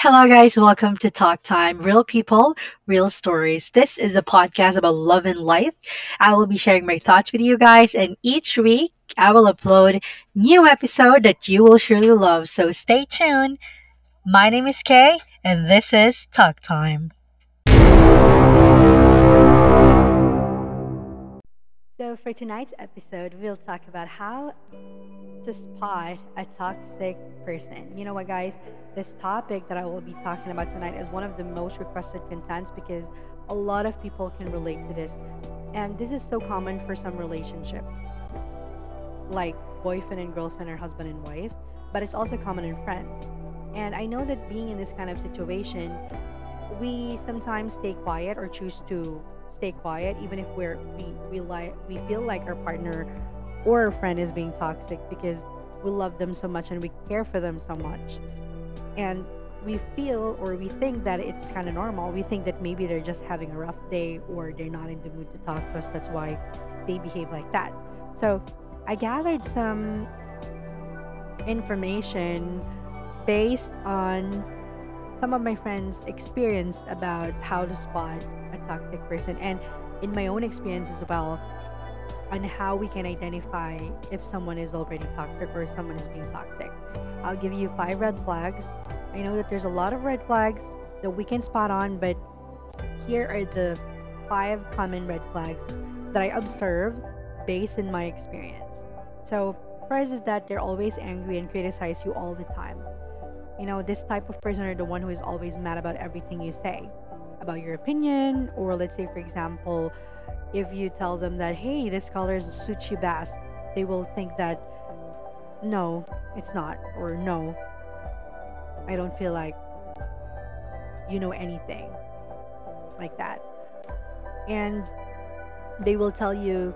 Hello, guys. Welcome to Talk Time. Real people, real stories. This is a podcast about love and life. I will be sharing my thoughts with you guys, and each week I will upload new episode that you will surely love. So stay tuned. My name is Khay, and this is Talk Time. So, for tonight's episode, we'll talk about how to spot a toxic person. You know what, guys? This topic that I will be talking about tonight is one of the most requested contents because a lot of people can relate to this. And this is so common for some relationship, like boyfriend and girlfriend or husband and wife, but it's also common in friends. And I know that being in this kind of situation, we sometimes stay quiet or choose to stay quiet even if we're we we like we feel like our partner or our friend is being toxic because we love them so much and we care for them so much and we feel or we think that it's kind of normal. We think that maybe they're just having a rough day or they're not in the mood to talk to us. That's why they behave like that. So i gathered some information based on some of my friends experienced about how to spot a toxic person and in my own experience as well on how we can identify if someone is already toxic or if someone is being toxic. I'll give you five red flags. I know that there's a lot of red flags that we can spot on, but here are the five common red flags that I observe based in my experience. So, first is that they're always angry and criticize you all the time. You know, this type of person are the one who is always mad about everything you say about your opinion or let's say for example if you tell them that hey this color suits you best they will think that no it's not or no i don't feel like you know anything like that. And they will tell you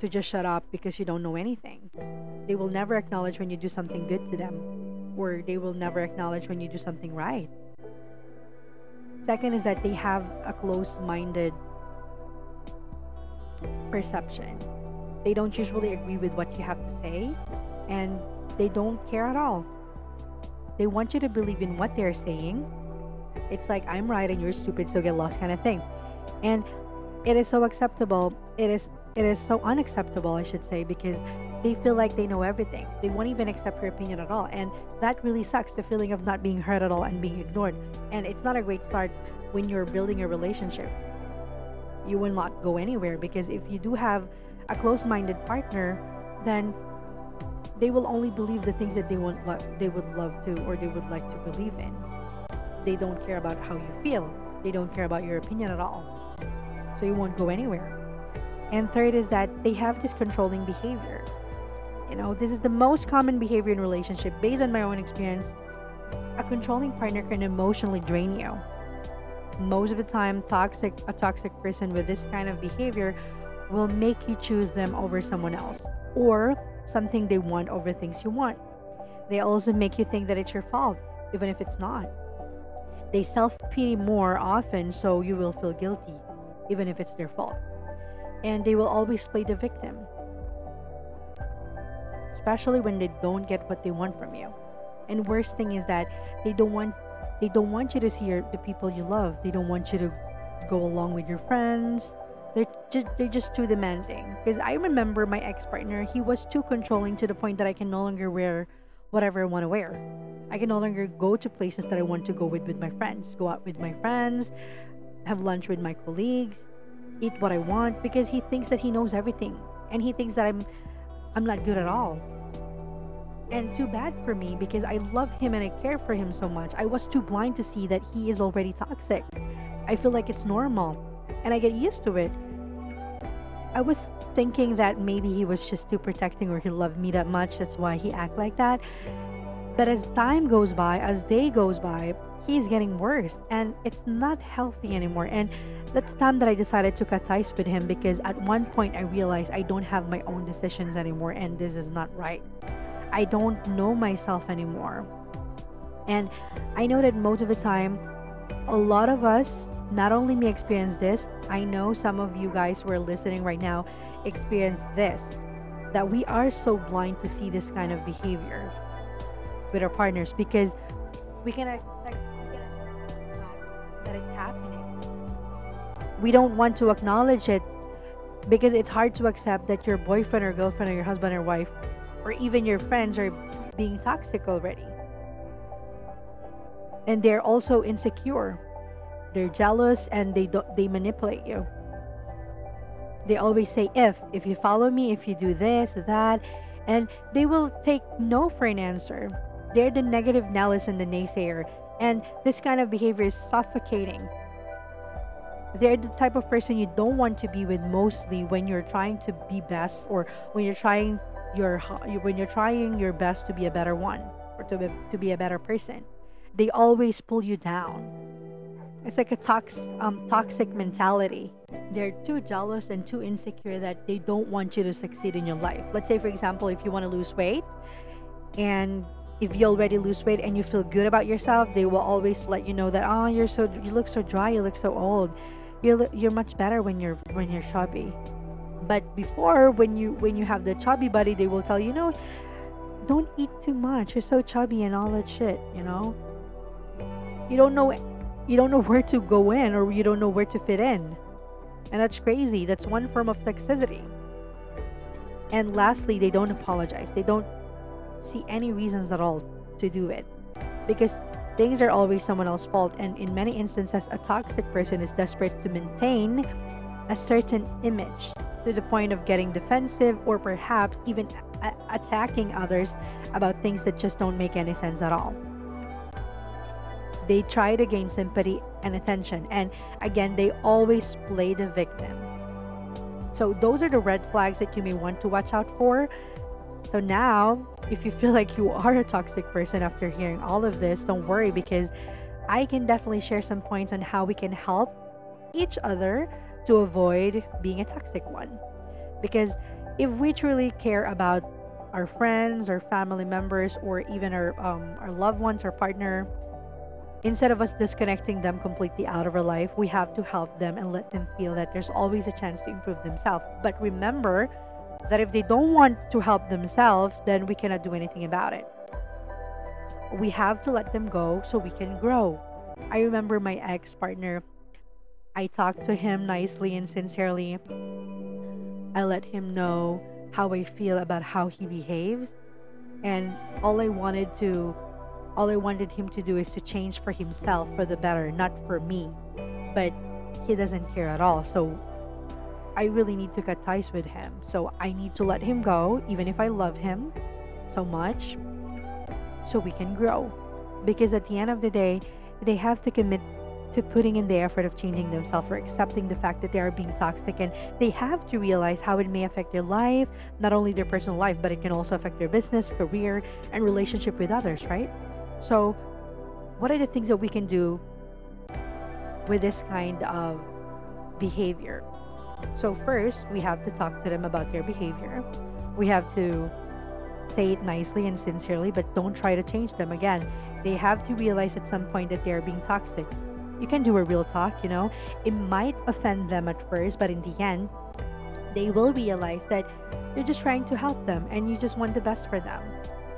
to just shut up because you don't know anything. They will never acknowledge when you do something good to them or they will never acknowledge when you do something right Second is that they have a close minded perception. They don't usually agree with what you have to say and they don't care at all. They want you to believe in what they're saying. It's like I'm right and you're stupid, so get lost kind of thing. And it is so acceptable. It is it is so unacceptable, I should say, because they feel like they know everything. They won't even accept your opinion at all. And that really sucks the feeling of not being heard at all and being ignored. And it's not a great start when you're building a relationship. You will not go anywhere because if you do have a close minded partner, then they will only believe the things that they want lo- they would love to or they would like to believe in. They don't care about how you feel. They don't care about your opinion at all. So you won't go anywhere. And third is that they have this controlling behavior. You know, this is the most common behavior in relationship based on my own experience. A controlling partner can emotionally drain you. Most of the time, toxic a toxic person with this kind of behavior will make you choose them over someone else or something they want over things you want. They also make you think that it's your fault, even if it's not. They self pity more often, so you will feel guilty, even if it's their fault. And they will always play the victim especially when they don't get what they want from you. And worst thing is that they don't want they don't want you to see the people you love. They don't want you to go along with your friends. They're just they're just too demanding. Because I remember my ex partner, he was too controlling to the point that I can no longer wear whatever I want to wear. I can no longer go to places that I want to go with with my friends, go out with my friends, have lunch with my colleagues, eat what I want because he thinks that he knows everything and he thinks that I'm I'm not good at all. And too bad for me because I love him and I care for him so much. I was too blind to see that he is already toxic. I feel like it's normal and I get used to it. I was thinking that maybe he was just too protecting or he loved me that much. That's why he act like that. But as time goes by, as day goes by, he's getting worse and it's not healthy anymore. And that's time that I decided to cut ties with him because at one point I realized I don't have my own decisions anymore and this is not right. I don't know myself anymore. And I know that most of the time, a lot of us, not only me experience this, I know some of you guys who are listening right now experience this that we are so blind to see this kind of behavior with our partners because we can expect, that it's happening. We don't want to acknowledge it because it's hard to accept that your boyfriend or girlfriend or your husband or wife or even your friends are being toxic already. And they're also insecure. They're jealous and they do, they manipulate you. They always say if if you follow me, if you do this, that, and they will take no for an answer. They're the negative Nellis and the naysayer, and this kind of behavior is suffocating. They're the type of person you don't want to be with mostly when you're trying to be best or when you're trying your when you're trying your best to be a better one or to be, to be a better person. They always pull you down. It's like a tox, um, toxic mentality. They're too jealous and too insecure that they don't want you to succeed in your life. Let's say, for example, if you want to lose weight and if you already lose weight and you feel good about yourself, they will always let you know that oh, you're so you look so dry, you look so old. You're you're much better when you're when you're chubby. But before, when you when you have the chubby body, they will tell you, no, don't eat too much. You're so chubby and all that shit. You know, you don't know you don't know where to go in or you don't know where to fit in. And that's crazy. That's one form of toxicity. And lastly, they don't apologize. They don't see any reasons at all to do it. Because things are always someone else's fault. And in many instances, a toxic person is desperate to maintain a certain image to the point of getting defensive or perhaps even a- attacking others about things that just don't make any sense at all they try to gain sympathy and attention. And again, they always play the victim. So, those are the red flags that you may want to watch out for. So, now, if you feel like you are a toxic person after hearing all of this, don't worry because I can definitely share some points on how we can help each other to avoid being a toxic one. Because if we truly care about our friends or family members or even our um, our loved ones our partner instead of us disconnecting them completely out of our life, we have to help them and let them feel that there's always a chance to improve themselves. But remember that if they don't want to help themselves, then we cannot do anything about it. We have to let them go so we can grow. I remember my ex partner, I talked to him nicely and sincerely. I let him know how I feel about how he behaves. And all I wanted to all I wanted him to do is to change for himself for the better, not for me. But he doesn't care at all. So I really need to cut ties with him. So I need to let him go, even if I love him so much, so we can grow. Because at the end of the day, they have to commit to putting in the effort of changing themselves or accepting the fact that they are being toxic and they have to realize how it may affect their life, not only their personal life, but it can also affect their business, career, and relationship with others, right? So, what are the things that we can do with this kind of behavior? So, first, we have to talk to them about their behavior. We have to say it nicely and sincerely, but don't try to change them again. They have to realize at some point that they are being toxic. You can do a real talk, you know. It might offend them at first, but in the end, they will realize that you're just trying to help them and you just want the best for them.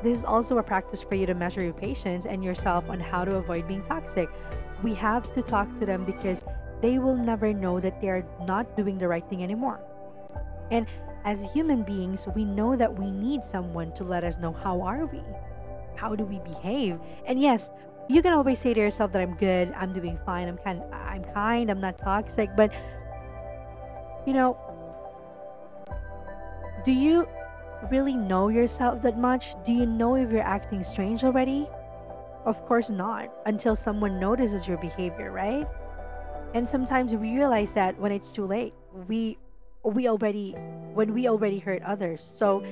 This is also a practice for you to measure your patience and yourself on how to avoid being toxic. We have to talk to them because they will never know that they are not doing the right thing anymore. And as human beings, we know that we need someone to let us know how are we? How do we behave? And yes, you can always say to yourself that I'm good, I'm doing fine, I'm kind I'm kind, I'm not toxic, but you know, do you really know yourself that much? Do you know if you're acting strange already? Of course not, until someone notices your behavior, right? And sometimes we realize that when it's too late. We we already when we already hurt others. So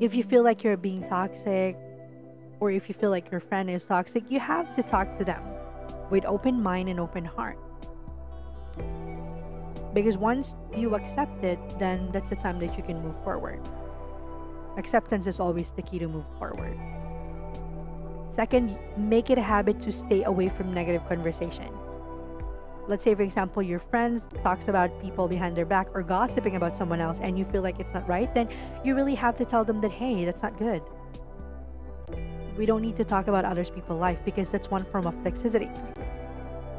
if you feel like you're being toxic or if you feel like your friend is toxic, you have to talk to them with open mind and open heart. Because once you accept it, then that's the time that you can move forward. Acceptance is always the key to move forward. Second, make it a habit to stay away from negative conversation. Let's say, for example, your friends talks about people behind their back or gossiping about someone else and you feel like it's not right, then you really have to tell them that, hey, that's not good. We don't need to talk about others people's life because that's one form of toxicity.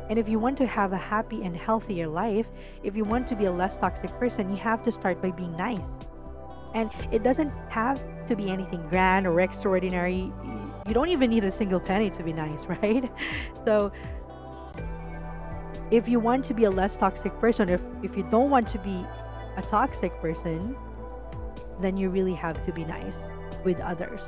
And if you want to have a happy and healthier life, if you want to be a less toxic person, you have to start by being nice. And it doesn't have to be anything grand or extraordinary. You don't even need a single penny to be nice, right? So if you want to be a less toxic person, if if you don't want to be a toxic person, then you really have to be nice with others.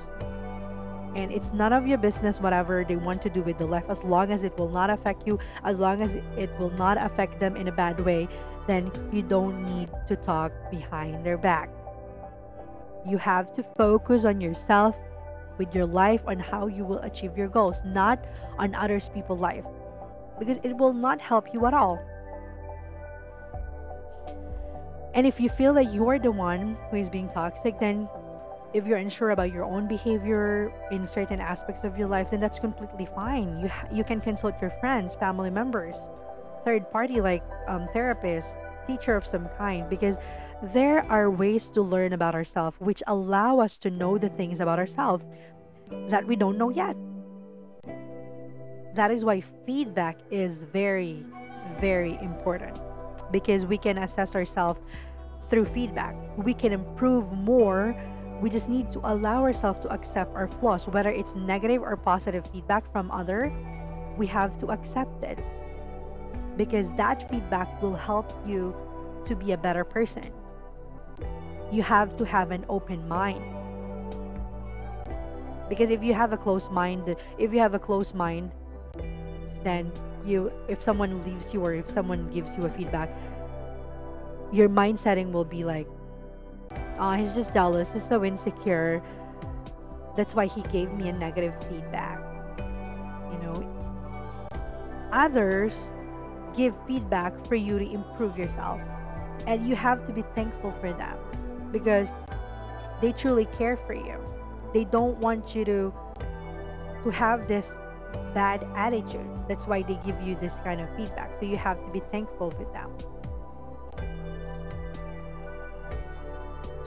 And it's none of your business whatever they want to do with the life as long as it will not affect you, as long as it will not affect them in a bad way, then you don't need to talk behind their back. You have to focus on yourself with your life on how you will achieve your goals, not on others people's life. Because it will not help you at all. And if you feel that you are the one who is being toxic, then if you're unsure about your own behavior in certain aspects of your life, then that's completely fine. You you can consult your friends, family members, third party like um, therapist, teacher of some kind, because there are ways to learn about ourselves which allow us to know the things about ourselves that we don't know yet. That is why feedback is very, very important because we can assess ourselves through feedback. We can improve more. We just need to allow ourselves to accept our flaws, whether it's negative or positive feedback from other. We have to accept it because that feedback will help you to be a better person. You have to have an open mind. Because if you have a closed mind, if you have a closed mind, then you if someone leaves you or if someone gives you a feedback, your mind setting will be like, oh, he's just jealous, he's so insecure. That's why he gave me a negative feedback. You know, others give feedback for you to improve yourself, and you have to be thankful for them because they truly care for you. They don't want you to to have this bad attitude. That's why they give you this kind of feedback. So you have to be thankful with them.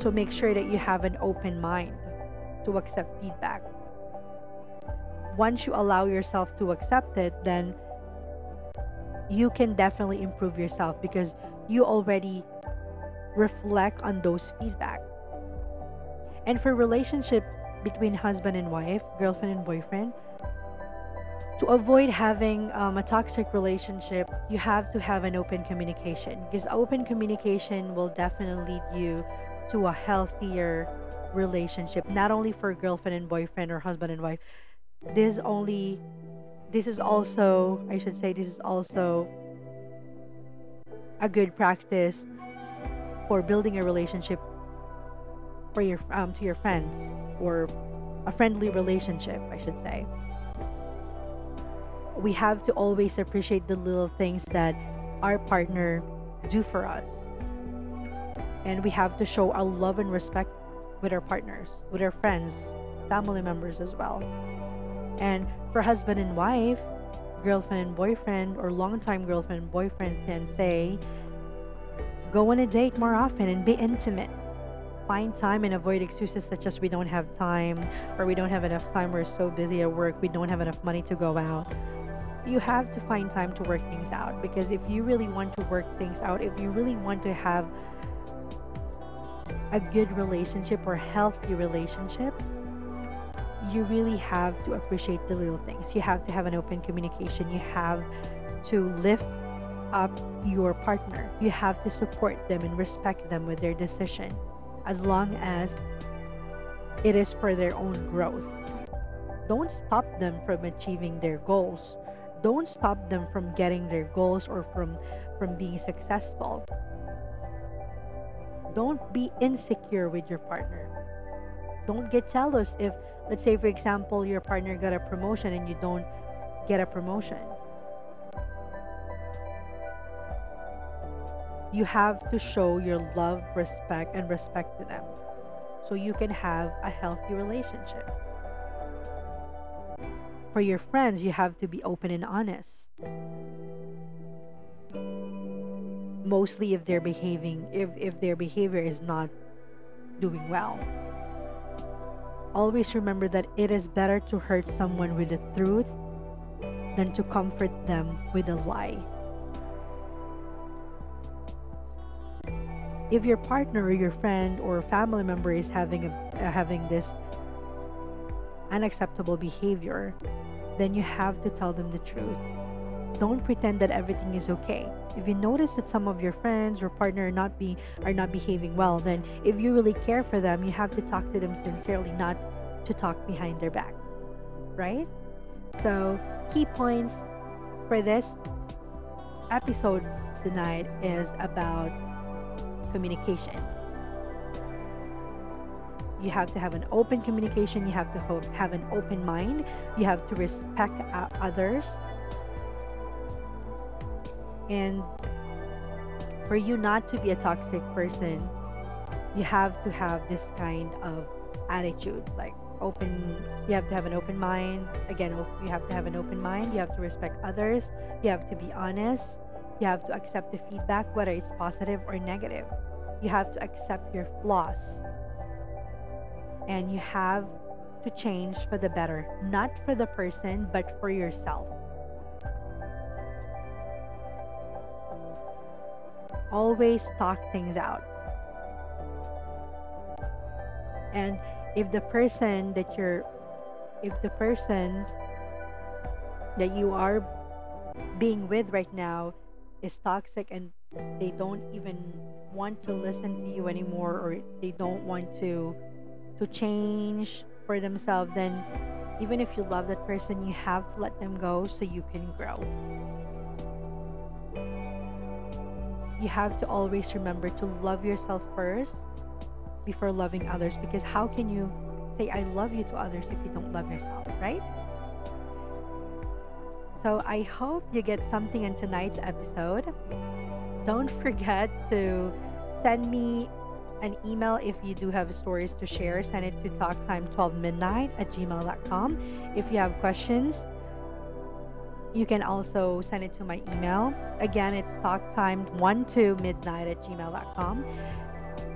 So make sure that you have an open mind to accept feedback. Once you allow yourself to accept it, then you can definitely improve yourself because you already reflect on those feedback. And for relationship between husband and wife, girlfriend and boyfriend, to avoid having um, a toxic relationship, you have to have an open communication because open communication will definitely lead you to a healthier relationship not only for girlfriend and boyfriend or husband and wife. This only this is also i should say this is also a good practice for building a relationship for your um, to your friends or a friendly relationship i should say we have to always appreciate the little things that our partner do for us and we have to show our love and respect with our partners, with our friends, family members as well. And for husband and wife, girlfriend and boyfriend, or longtime girlfriend and boyfriend can say, go on a date more often and be intimate. Find time and avoid excuses such as we don't have time or we don't have enough time, we're so busy at work, we don't have enough money to go out. You have to find time to work things out because if you really want to work things out, if you really want to have a good relationship or healthy relationship, you really have to appreciate the little things. You have to have an open communication. You have to lift up your partner. You have to support them and respect them with their decision as long as it is for their own growth. Don't stop them from achieving their goals. Don't stop them from getting their goals or from from being successful. Don't be insecure with your partner. Don't get jealous if, let's say, for example, your partner got a promotion and you don't get a promotion. You have to show your love, respect, and respect to them so you can have a healthy relationship. For your friends, you have to be open and honest mostly if they're behaving if if their behavior is not doing well always remember that it is better to hurt someone with the truth than to comfort them with a lie. If your partner or your friend or family member is having a, uh, having this unacceptable behavior, then you have to tell them the truth. Don't pretend that everything is okay. If you notice that some of your friends or partner are not be are not behaving well, then if you really care for them, you have to talk to them sincerely, not to talk behind their back. Right? So, key points for this episode tonight is about communication. You have to have an open communication, you have to have an open mind, you have to respect others. And for you not to be a toxic person, you have to have this kind of attitude like open you have to have an open mind again you have to have an open mind you have to respect others you have to be honest you have to accept the feedback whether it's positive or negative you have to accept your flaws and you have to change for the better not for the person but for yourself. Always talk things out. And if the person that you're if the person that you are being with right now is toxic and they don't even want to listen to you anymore or they don't want to to change for themselves then even if you love that person you have to let them go so you can grow you have to always remember to love yourself first before loving others because how can you say I love you to others if you don't love yourself, right? So I hope you get something in tonight's episode. Don't forget to send me an email if you do have stories to share. Send it to talktime12midnight at gmail.com. If you have questions, you can also send it to my email. Again, it's talktime12midnight at gmail.com.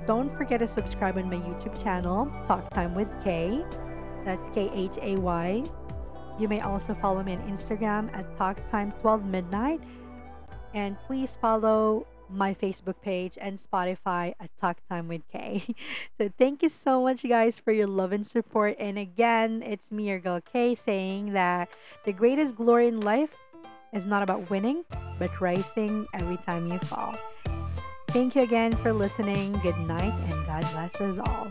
Don't forget to subscribe on my YouTube channel, Talk Time with Khay. That's K H A Y. You may also follow me on Instagram at TalkTime12Midnight. And please follow my Facebook page and Spotify at Talk Time with Khay. so thank you so much, guys, for your love and support. And again, it's me, your girl Khay, saying that the greatest glory in life is not about winning, but rising every time you fall. Thank you again for listening. Good night and God bless us all.